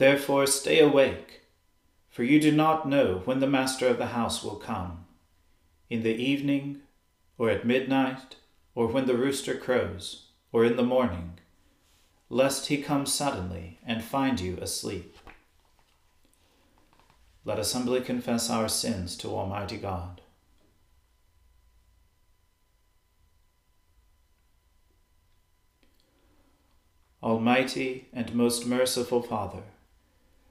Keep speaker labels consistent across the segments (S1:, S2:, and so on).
S1: Therefore stay awake, for you do not know when the master of the house will come in the evening, or at midnight, or when the rooster crows, or in the morning, lest he come suddenly and find you asleep. Let us humbly confess our sins to Almighty God. Almighty and most merciful Father,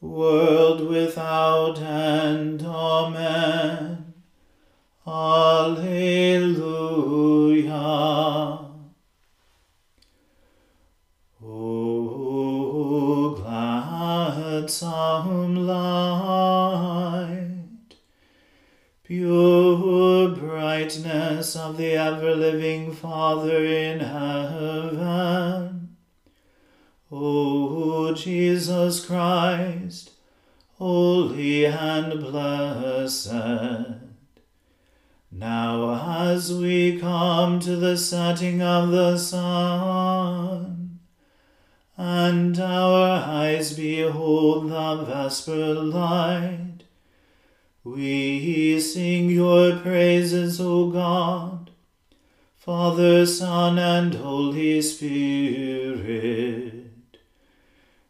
S1: world without end. Amen. Alleluia.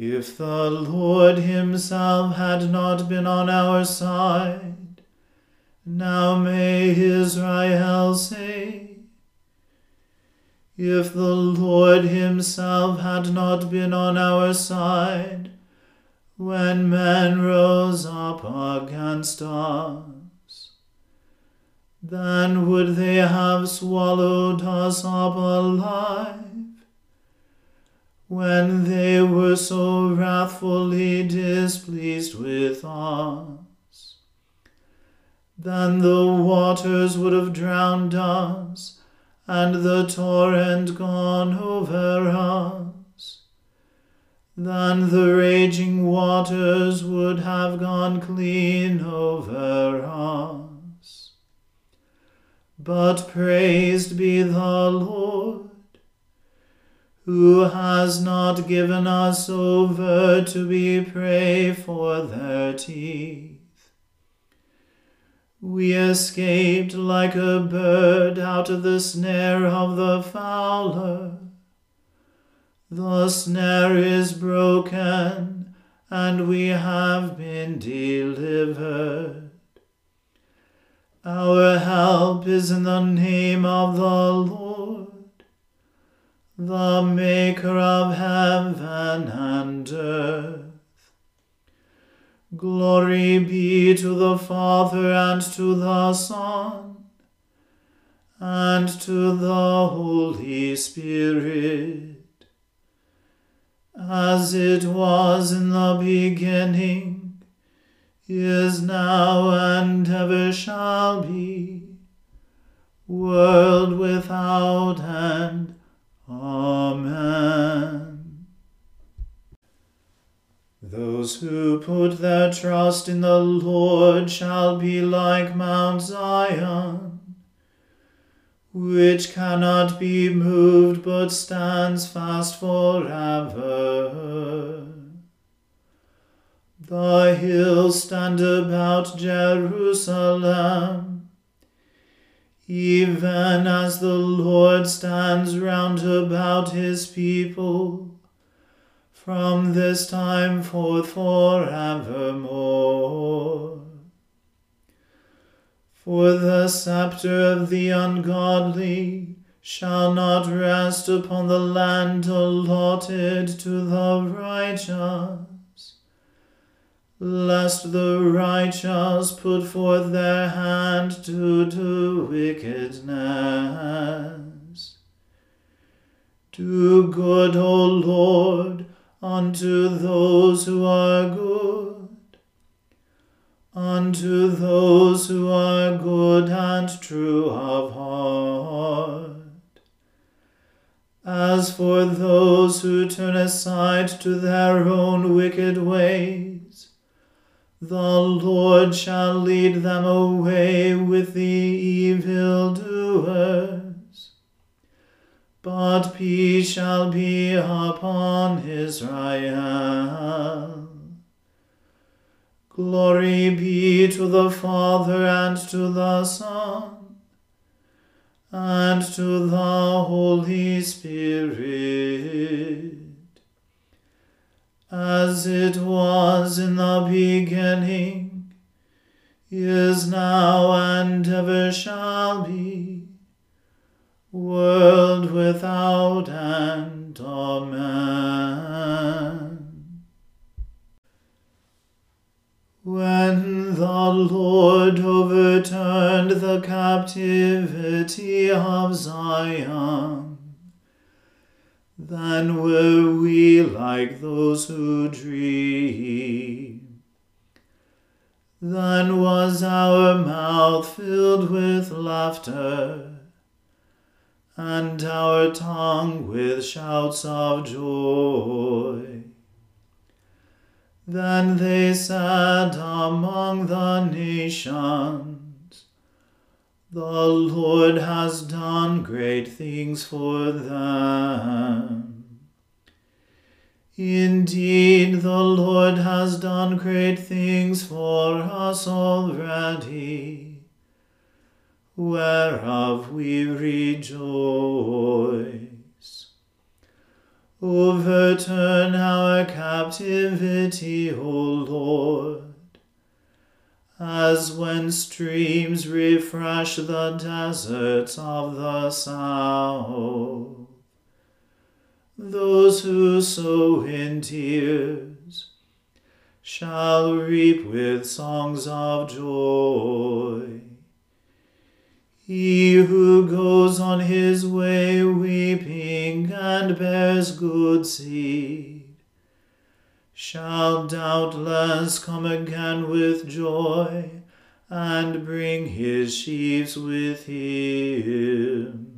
S1: If the Lord himself had not been on our side, now may Israel say, If the Lord himself had not been on our side, when men rose up against us, then would they have swallowed us up alive when they were so wrathfully displeased with us. Then the waters would have drowned us, and the torrent gone over us. Then the raging waters would have gone clean over us. But praised be the Lord who has not given us over to be prey for their teeth. We escaped like a bird out of the snare of the fowler. The snare is broken, and we have been delivered. Our help is in the name of the Lord, the Maker of heaven and earth. Glory be to the Father and to the Son and to the Holy Spirit, as it was in the beginning, is now, and ever shall be, world without end. Amen. Those who put their trust in the Lord shall be like Mount Zion which cannot be moved but stands fast forever. The hills stand about Jerusalem, even as the Lord stands round about his people, from this time forth forevermore. For the sceptre of the ungodly shall not rest upon the land allotted to the righteous, lest the righteous put forth their hand to do wickedness. Do good, O Lord, unto those who are good unto those who are good and true of heart. As for those who turn aside to their own wicked ways, the Lord shall lead them away with the evil doers. But peace shall be upon Israel. Glory be to the Father and to the Son and to the Holy Spirit, as it was in the beginning, now, and ever shall be, world without end. Amen. When the Lord overturned the captivity of Zion, then were we like those who dream. Then was our mouth filled with laughter, and our tongue with shouts of joy. Then they said among the nations, The Lord has done great things for them. Indeed, the Lord has done great things for us already, whereof we rejoice. Overturn our captivity, O Lord, as when streams refresh the deserts of the south. Those who sow in tears shall reap with songs of joy. He who goes on his way weeping and bears good seed shall doubtless come again with joy and bring his sheaves with him.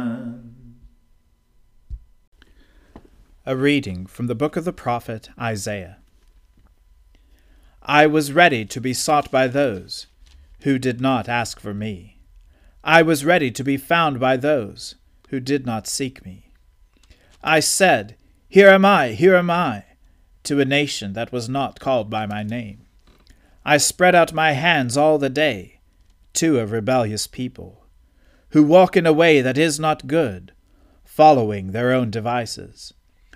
S1: A reading from the book of the prophet Isaiah. I was ready to be sought by those who did not ask for me. I was ready to be found by those who did not seek me. I said, Here am I, here am I, to a nation that was not called by my name. I spread out my hands all the day to a rebellious people, who walk in a way that is not good, following their own devices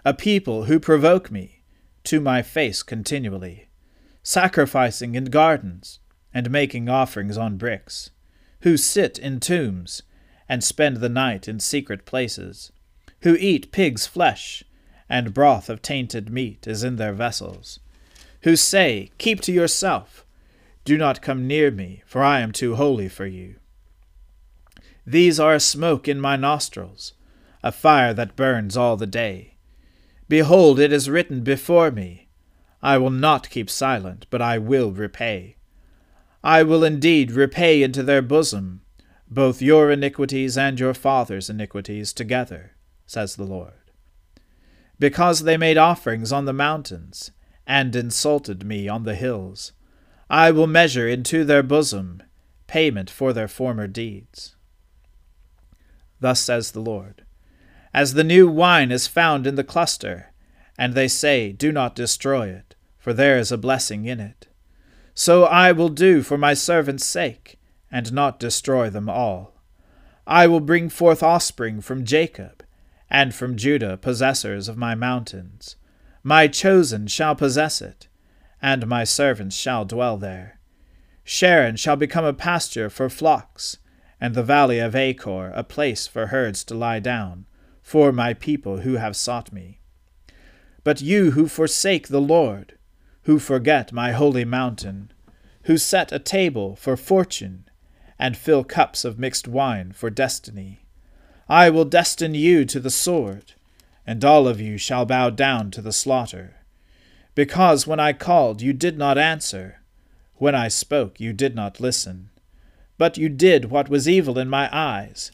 S1: a people who provoke me to my face continually, sacrificing in gardens and making offerings on bricks, who sit in tombs and spend the night in secret places, who eat pig's flesh, and broth of tainted meat is in their vessels, who say, Keep to yourself, do not come near me, for I am too holy for you. These are a smoke in my nostrils, a fire that burns all the day Behold, it is written before me. I will not keep silent, but I will repay. I will indeed repay into their bosom both your iniquities and your father's iniquities together, says the Lord. Because they made offerings on the mountains, and insulted me on the hills, I will measure into their bosom payment for their former deeds. Thus says the Lord as the new wine is found in the cluster, and they say, Do not destroy it, for there is a blessing in it. So I will do for my servants' sake, and not destroy them all. I will bring forth offspring from Jacob, and from Judah possessors of my mountains. My chosen shall possess it, and my servants shall dwell there. Sharon shall become a pasture for flocks, and the valley of Achor a place for herds to lie down for my people who have sought me. But you who forsake the Lord, who forget my holy mountain, who set a table for fortune, and fill cups of mixed wine for destiny, I will destine you to the sword, and all of you shall bow down to the slaughter. Because when I called, you did not answer, when I spoke, you did not listen. But you did what was evil in my eyes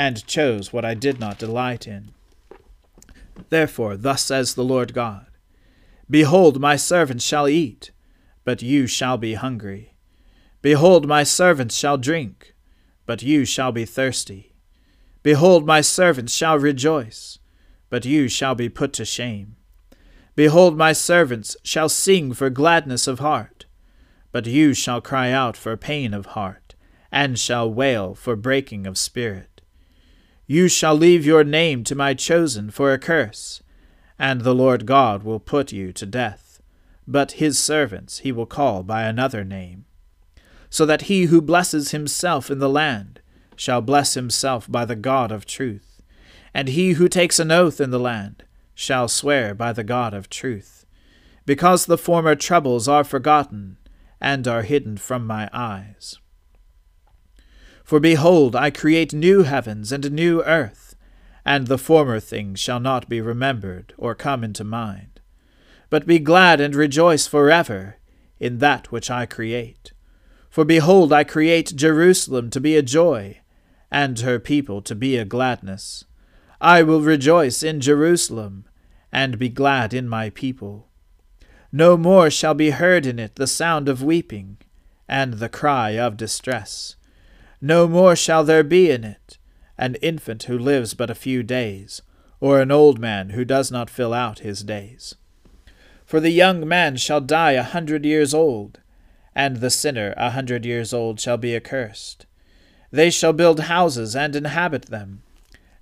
S1: and chose what I did not delight in. Therefore, thus says the Lord God Behold, my servants shall eat, but you shall be hungry. Behold, my servants shall drink, but you shall be thirsty. Behold, my servants shall rejoice, but you shall be put to shame. Behold, my servants shall sing for gladness of heart, but you shall cry out for pain of heart, and shall wail for breaking of spirit. You shall leave your name to my chosen for a curse, and the Lord God will put you to death. But his servants he will call by another name. So that he who blesses himself in the land shall bless himself by the God of truth, and he who takes an oath in the land shall swear by the God of truth. Because the former troubles are forgotten, and are hidden from my eyes. For behold, I create new heavens and a new earth, and the former things shall not be remembered or come into mind. But be glad and rejoice forever in that which I create. For behold, I create Jerusalem to be a joy, and her people to be a gladness. I will rejoice in Jerusalem, and be glad in my people. No more shall be heard in it the sound of weeping, and the cry of distress no more shall there be in it an infant who lives but a few days, or an old man who does not fill out his days. For the young man shall die a hundred years old, and the sinner a hundred years old shall be accursed. They shall build houses and inhabit them.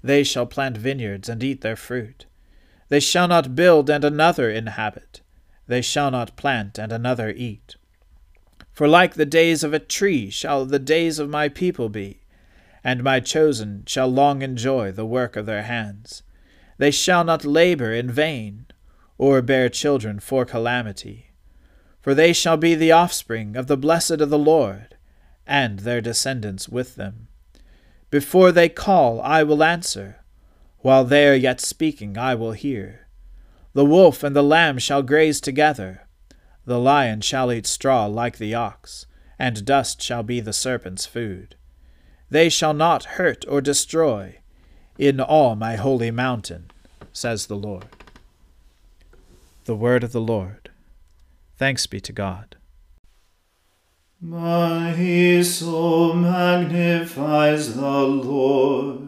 S1: They shall plant vineyards and eat their fruit. They shall not build and another inhabit. They shall not plant and another eat. For like the days of a tree shall the days of my people be, and my chosen shall long enjoy the work of their hands. They shall not labor in vain, or bear children for calamity. For they shall be the offspring of the blessed of the Lord, and their descendants with them. Before they call, I will answer. While they are yet speaking, I will hear. The wolf and the lamb shall graze together the lion shall eat straw like the ox, and dust shall be the serpent's food. They shall not hurt or destroy in all my holy mountain, says the Lord. The word of the Lord. Thanks be to God.
S2: My soul magnifies the Lord,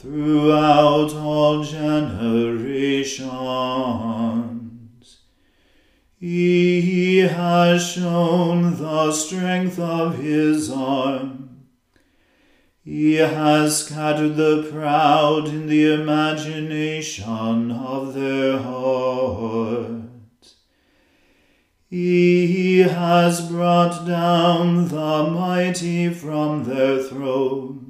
S2: throughout all generations. He has shown the strength of his arm. He has scattered the proud in the imagination of their hearts. He has brought down the mighty from their thrones,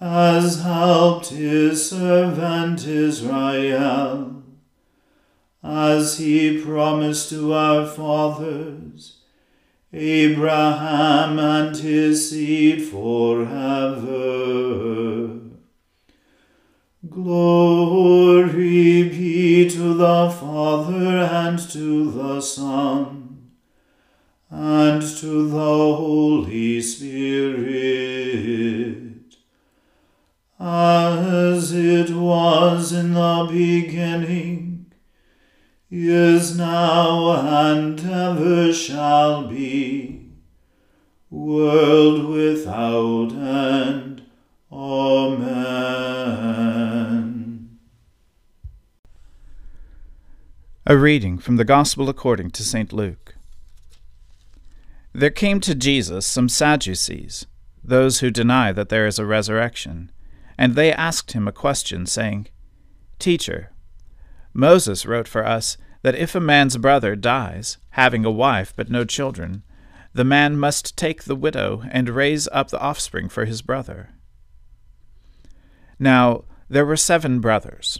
S2: has helped his servant Israel, as he promised to our fathers Abraham and his seed forever. Glory be to the Father and to the Son and to the Holy Spirit, as it was in the beginning is now and ever shall be, world without end. Amen.
S1: A reading from the Gospel according to St. Luke. There came to Jesus some Sadducees, those who deny that there is a resurrection, and they asked him a question, saying, Teacher, Moses wrote for us that if a man's brother dies, having a wife but no children, the man must take the widow and raise up the offspring for his brother. Now there were seven brothers.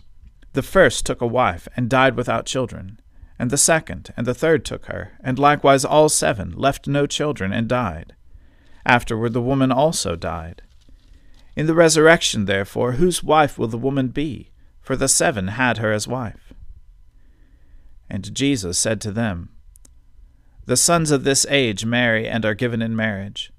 S1: The first took a wife and died without children, and the second and the third took her, and likewise all seven left no children and died. Afterward the woman also died. In the resurrection, therefore, whose wife will the woman be? For the seven had her as wife. And Jesus said to them, The sons of this age marry and are given in marriage.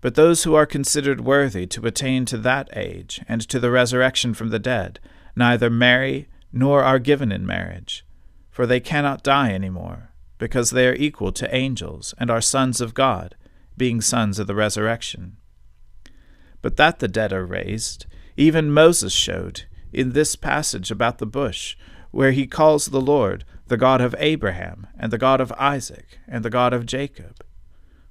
S1: But those who are considered worthy to attain to that age and to the resurrection from the dead neither marry nor are given in marriage, for they cannot die any more, because they are equal to angels and are sons of God, being sons of the resurrection. But that the dead are raised, even Moses showed in this passage about the bush, where he calls the Lord the God of Abraham, and the God of Isaac, and the God of Jacob.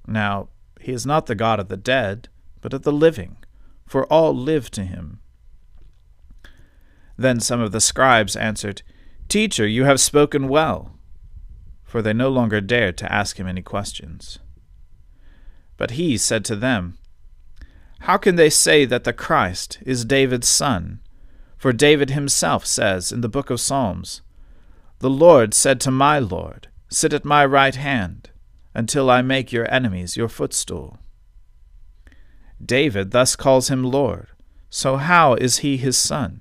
S1: Now, he is not the God of the dead, but of the living, for all live to him. Then some of the scribes answered, Teacher, you have spoken well. For they no longer dared to ask him any questions. But he said to them, How can they say that the Christ is David's son? For David himself says in the book of Psalms, the Lord said to my Lord, Sit at my right hand, until I make your enemies your footstool. David thus calls him Lord, so how is he his son?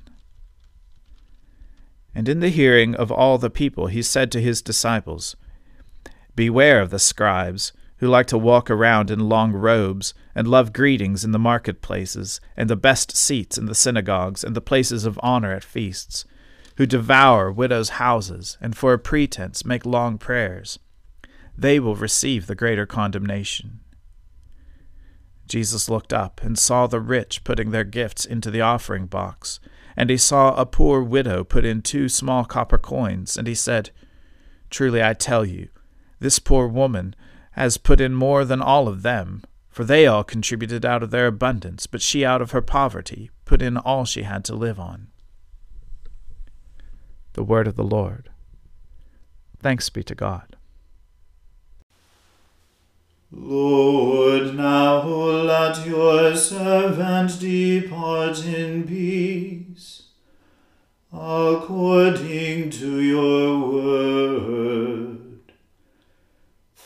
S1: And in the hearing of all the people he said to his disciples, Beware of the scribes,
S3: who like to walk around in long robes, and love greetings in the marketplaces, and the best seats in the synagogues, and the places of honor at feasts, who devour widows' houses, and for a pretense make long prayers. They will receive the greater condemnation. Jesus looked up and saw the rich putting their gifts into the offering box, and he saw a poor widow put in two small copper coins, and he said, Truly I tell you, this poor woman has put in more than all of them, for they all contributed out of their abundance, but she out of her poverty put in all she had to live on. The word of the Lord. Thanks be to God.
S2: Lord, now let your servant depart in peace, according to your word.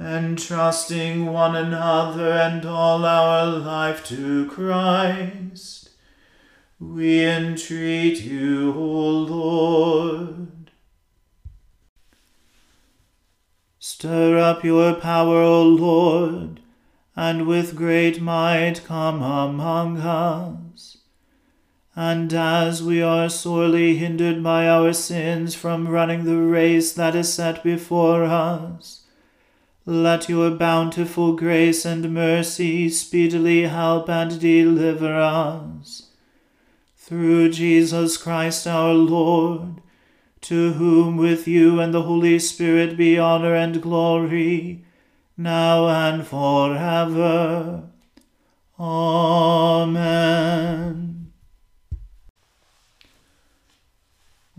S2: entrusting one another and all our life to Christ, we entreat you, O Lord. Stir up your power, O Lord, and with great might come among us. And as we are sorely hindered by our sins from running the race that is set before us, let your bountiful grace and mercy speedily help and deliver us. Through Jesus Christ our Lord, to whom with you and the Holy Spirit be honor and glory, now and forever. Amen.